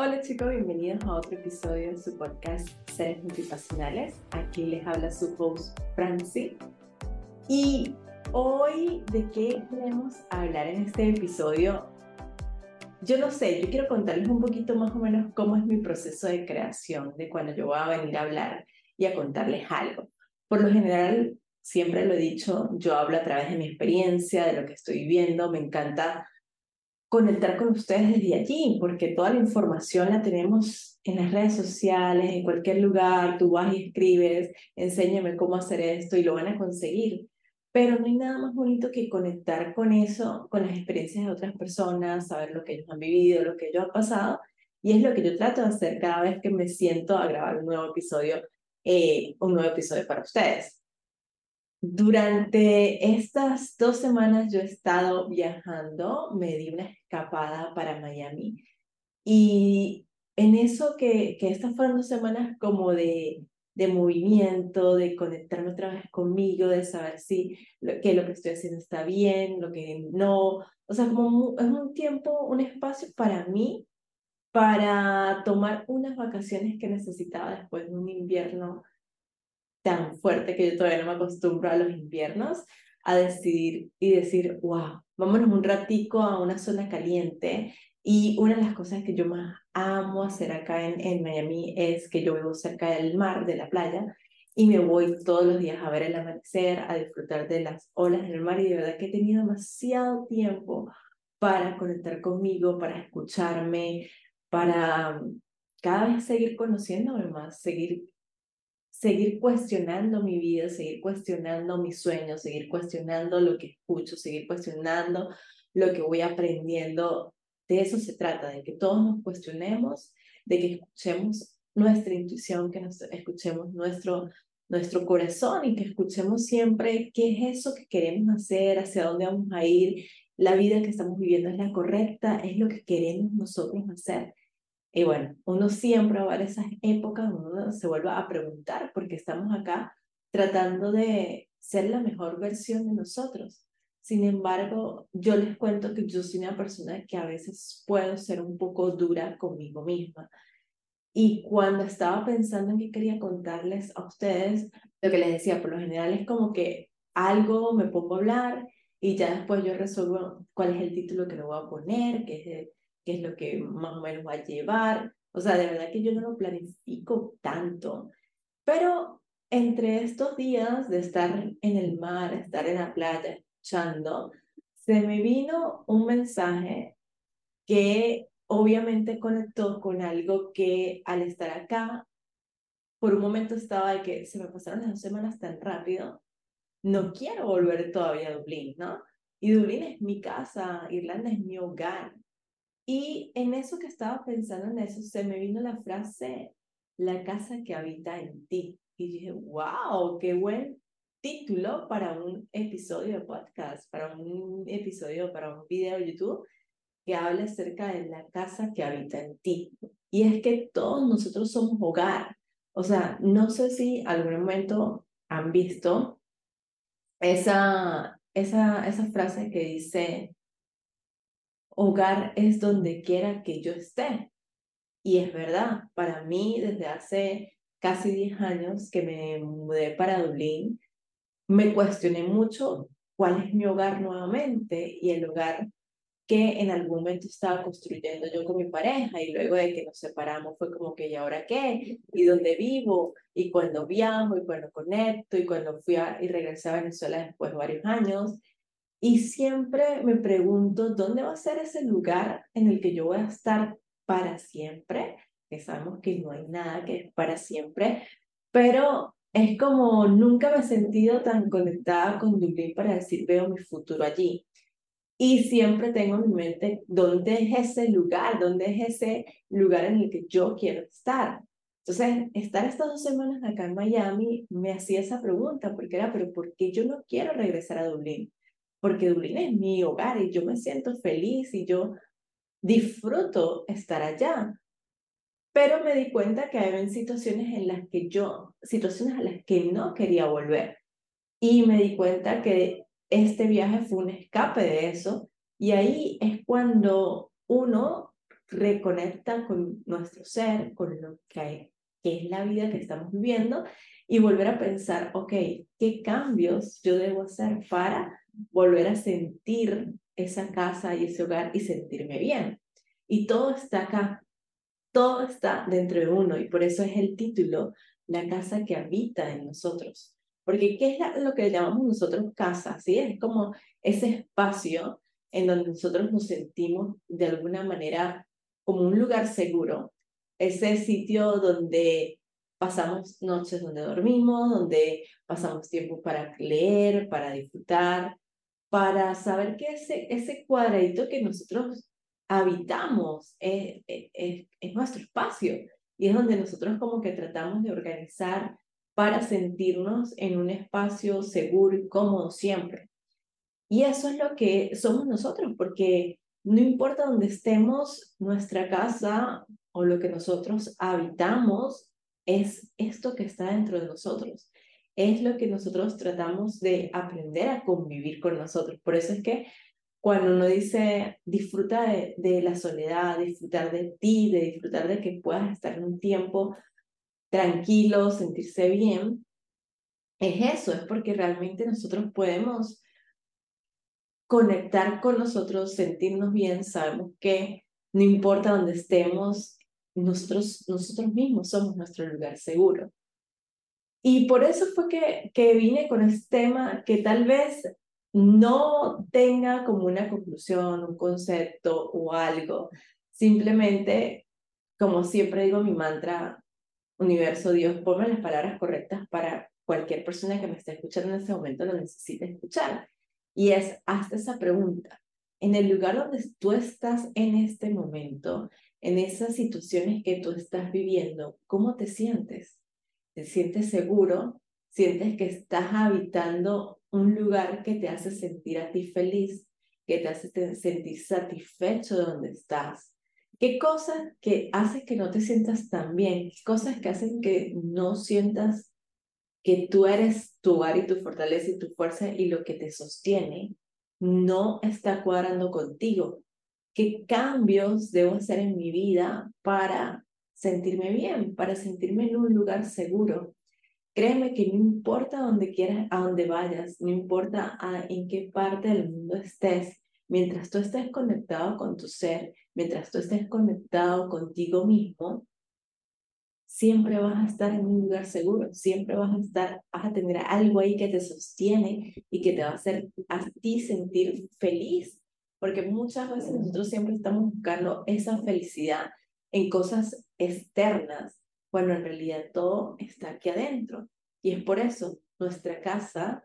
Hola chicos, bienvenidos a otro episodio de su podcast Seres Multipasionales. Aquí les habla su host Franci. Y hoy, ¿de qué queremos hablar en este episodio? Yo no sé, yo quiero contarles un poquito más o menos cómo es mi proceso de creación, de cuando yo voy a venir a hablar y a contarles algo. Por lo general, siempre lo he dicho, yo hablo a través de mi experiencia, de lo que estoy viviendo, me encanta conectar con ustedes desde allí, porque toda la información la tenemos en las redes sociales, en cualquier lugar, tú vas y escribes, enséñame cómo hacer esto y lo van a conseguir. Pero no hay nada más bonito que conectar con eso, con las experiencias de otras personas, saber lo que ellos han vivido, lo que ellos han pasado, y es lo que yo trato de hacer cada vez que me siento a grabar un nuevo episodio, eh, un nuevo episodio para ustedes. Durante estas dos semanas yo he estado viajando, me di una escapada para Miami y en eso que, que estas fueron dos semanas como de, de movimiento, de conectarme otra vez conmigo, de saber si lo, que lo que estoy haciendo está bien, lo que no, o sea, como es un tiempo, un espacio para mí, para tomar unas vacaciones que necesitaba después de un invierno tan fuerte que yo todavía no me acostumbro a los inviernos, a decidir y decir, wow, vámonos un ratico a una zona caliente. Y una de las cosas que yo más amo hacer acá en, en Miami es que yo vivo cerca del mar, de la playa, y me voy todos los días a ver el amanecer, a disfrutar de las olas en el mar y de verdad que he tenido demasiado tiempo para conectar conmigo, para escucharme, para cada vez seguir conociéndome más, seguir seguir cuestionando mi vida, seguir cuestionando mis sueños, seguir cuestionando lo que escucho, seguir cuestionando lo que voy aprendiendo. De eso se trata, de que todos nos cuestionemos, de que escuchemos nuestra intuición, que nos escuchemos nuestro, nuestro corazón y que escuchemos siempre qué es eso que queremos hacer, hacia dónde vamos a ir, la vida que estamos viviendo es la correcta, es lo que queremos nosotros hacer. Y bueno, uno siempre va a esas épocas, uno se vuelve a preguntar, porque estamos acá tratando de ser la mejor versión de nosotros. Sin embargo, yo les cuento que yo soy una persona que a veces puedo ser un poco dura conmigo misma. Y cuando estaba pensando en qué quería contarles a ustedes, lo que les decía, por lo general es como que algo me pongo a hablar y ya después yo resuelvo cuál es el título que le voy a poner, qué es qué es lo que más o menos va a llevar. O sea, de verdad que yo no lo planifico tanto. Pero entre estos días de estar en el mar, estar en la playa, escuchando, se me vino un mensaje que obviamente conectó con algo que al estar acá, por un momento estaba de que se me pasaron las dos semanas tan rápido, no quiero volver todavía a Dublín, ¿no? Y Dublín es mi casa, Irlanda es mi hogar. Y en eso que estaba pensando en eso, se me vino la frase, la casa que habita en ti. Y dije, wow, qué buen título para un episodio de podcast, para un episodio, para un video de YouTube que habla acerca de la casa que habita en ti. Y es que todos nosotros somos hogar. O sea, no sé si algún momento han visto esa, esa, esa frase que dice, hogar es donde quiera que yo esté. Y es verdad, para mí desde hace casi 10 años que me mudé para Dublín, me cuestioné mucho cuál es mi hogar nuevamente y el hogar que en algún momento estaba construyendo yo con mi pareja y luego de que nos separamos fue como que ¿y ahora qué? ¿Y dónde vivo? ¿Y cuando viajo? ¿Y cuando conecto? ¿Y cuando fui y regresé a Venezuela después de varios años? Y siempre me pregunto, ¿dónde va a ser ese lugar en el que yo voy a estar para siempre? Que sabemos que no hay nada que es para siempre, pero es como nunca me he sentido tan conectada con Dublín para decir veo mi futuro allí. Y siempre tengo en mi mente dónde es ese lugar, dónde es ese lugar en el que yo quiero estar. Entonces, estar estas dos semanas acá en Miami me hacía esa pregunta, porque era, pero ¿por qué yo no quiero regresar a Dublín? Porque Dublín es mi hogar y yo me siento feliz y yo disfruto estar allá. Pero me di cuenta que había situaciones en las que yo, situaciones a las que no quería volver. Y me di cuenta que este viaje fue un escape de eso. Y ahí es cuando uno reconecta con nuestro ser, con lo que, que es la vida que estamos viviendo y volver a pensar, ok, ¿qué cambios yo debo hacer para volver a sentir esa casa y ese hogar y sentirme bien? Y todo está acá, todo está dentro de uno y por eso es el título, la casa que habita en nosotros. Porque ¿qué es lo que llamamos nosotros casa? ¿sí? Es como ese espacio en donde nosotros nos sentimos de alguna manera como un lugar seguro, ese sitio donde pasamos noches donde dormimos, donde pasamos tiempo para leer, para disfrutar, para saber que ese, ese cuadradito que nosotros habitamos es, es, es nuestro espacio y es donde nosotros como que tratamos de organizar para sentirnos en un espacio seguro y cómodo siempre. Y eso es lo que somos nosotros, porque no importa dónde estemos, nuestra casa o lo que nosotros habitamos es esto que está dentro de nosotros. Es lo que nosotros tratamos de aprender a convivir con nosotros. Por eso es que cuando uno dice disfruta de, de la soledad, disfrutar de ti, de disfrutar de que puedas estar en un tiempo tranquilo, sentirse bien, es eso, es porque realmente nosotros podemos conectar con nosotros, sentirnos bien, sabemos que no importa dónde estemos, nosotros, nosotros mismos somos nuestro lugar seguro. Y por eso fue que, que vine con este tema que tal vez no tenga como una conclusión, un concepto o algo. Simplemente, como siempre digo mi mantra, universo, Dios, ponme las palabras correctas para cualquier persona que me esté escuchando en este momento lo necesite escuchar. Y es, hazte esa pregunta. En el lugar donde tú estás en este momento, en esas situaciones que tú estás viviendo, ¿cómo te sientes? ¿Te sientes seguro? ¿Sientes que estás habitando un lugar que te hace sentir a ti feliz? ¿Que te hace sentir satisfecho de donde estás? ¿Qué cosas que hacen que no te sientas tan bien? ¿Qué cosas que hacen que no sientas que tú eres tu hogar y tu fortaleza y tu fuerza y lo que te sostiene no está cuadrando contigo? ¿Qué cambios debo hacer en mi vida para sentirme bien, para sentirme en un lugar seguro? Créeme que no importa dónde quieras, a dónde vayas, no importa en qué parte del mundo estés, mientras tú estés conectado con tu ser, mientras tú estés conectado contigo mismo, siempre vas a estar en un lugar seguro, siempre vas a estar, vas a tener algo ahí que te sostiene y que te va a hacer a ti sentir feliz, porque muchas veces nosotros siempre estamos buscando esa felicidad en cosas externas, cuando en realidad todo está aquí adentro. Y es por eso nuestra casa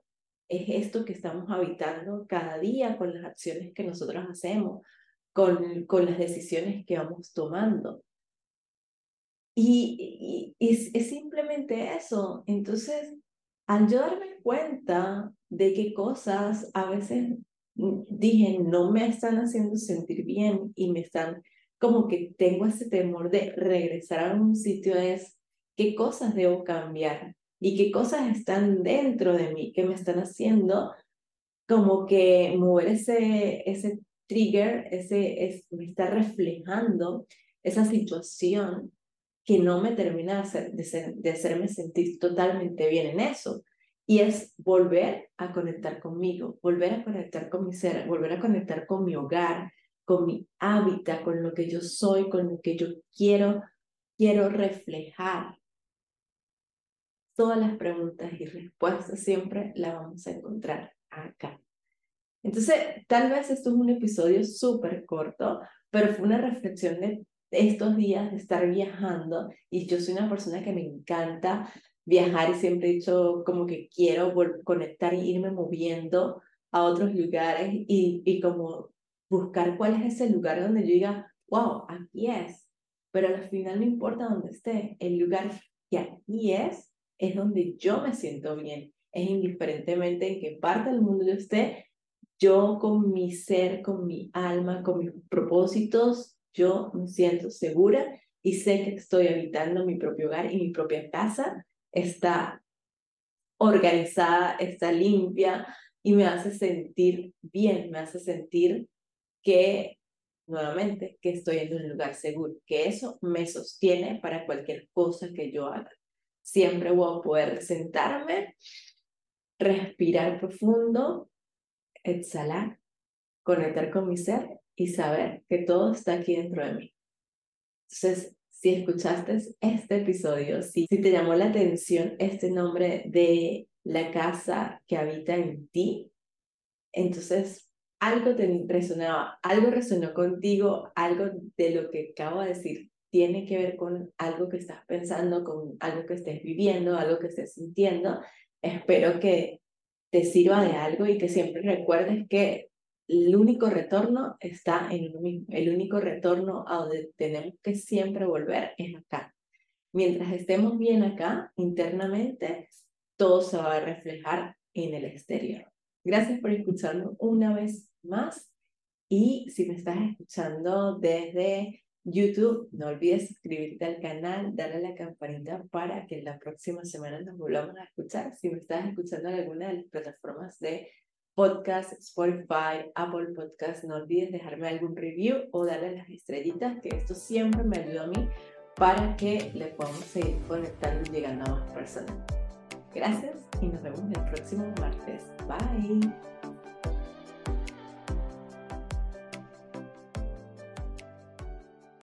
es esto que estamos habitando cada día con las acciones que nosotros hacemos, con, con las decisiones que vamos tomando. Y, y, es, simplemente eso. Entonces, al yo darme cuenta de qué cosas a veces dije no me están haciendo sentir bien y me están como que tengo ese temor de regresar a un sitio es qué cosas debo cambiar y qué cosas están dentro de mí que me están haciendo como que mover ese, ese trigger, ese, es, me está reflejando esa situación que no me termina de, hacer, de, de hacerme sentir totalmente bien en eso. Y es volver a conectar conmigo, volver a conectar con mi ser, volver a conectar con mi hogar, con mi hábitat, con lo que yo soy, con lo que yo quiero, quiero reflejar todas las preguntas y respuestas siempre las vamos a encontrar acá. Entonces, tal vez esto es un episodio súper corto, pero fue una reflexión de estos días de estar viajando y yo soy una persona que me encanta viajar y siempre he dicho como que quiero conectar e irme moviendo a otros lugares y, y como buscar cuál es ese lugar donde yo diga, wow, aquí es, pero al final no importa dónde esté, el lugar que aquí es es donde yo me siento bien. Es indiferentemente en qué parte del mundo yo esté, yo con mi ser, con mi alma, con mis propósitos, yo me siento segura y sé que estoy habitando mi propio hogar y mi propia casa está organizada, está limpia y me hace sentir bien, me hace sentir que nuevamente que estoy en un lugar seguro, que eso me sostiene para cualquier cosa que yo haga. Siempre voy a poder sentarme, respirar profundo, exhalar, conectar con mi ser y saber que todo está aquí dentro de mí. Entonces, si escuchaste este episodio, si, si te llamó la atención este nombre de la casa que habita en ti, entonces algo te impresionaba, algo resonó contigo, algo de lo que acabo de decir tiene que ver con algo que estás pensando, con algo que estés viviendo, algo que estés sintiendo. Espero que te sirva de algo y que siempre recuerdes que el único retorno está en uno mismo. El único retorno a donde tenemos que siempre volver es acá. Mientras estemos bien acá, internamente, todo se va a reflejar en el exterior. Gracias por escucharme una vez más. Y si me estás escuchando desde YouTube, no olvides suscribirte al canal, darle la campanita para que la próxima semana nos volvamos a escuchar. Si me estás escuchando en alguna de las plataformas de podcast, Spotify, Apple Podcast, no olvides dejarme algún review o darle las estrellitas, que esto siempre me ayuda a mí para que le podamos seguir conectando y llegando a más personas. Gracias y nos vemos el próximo martes. Bye.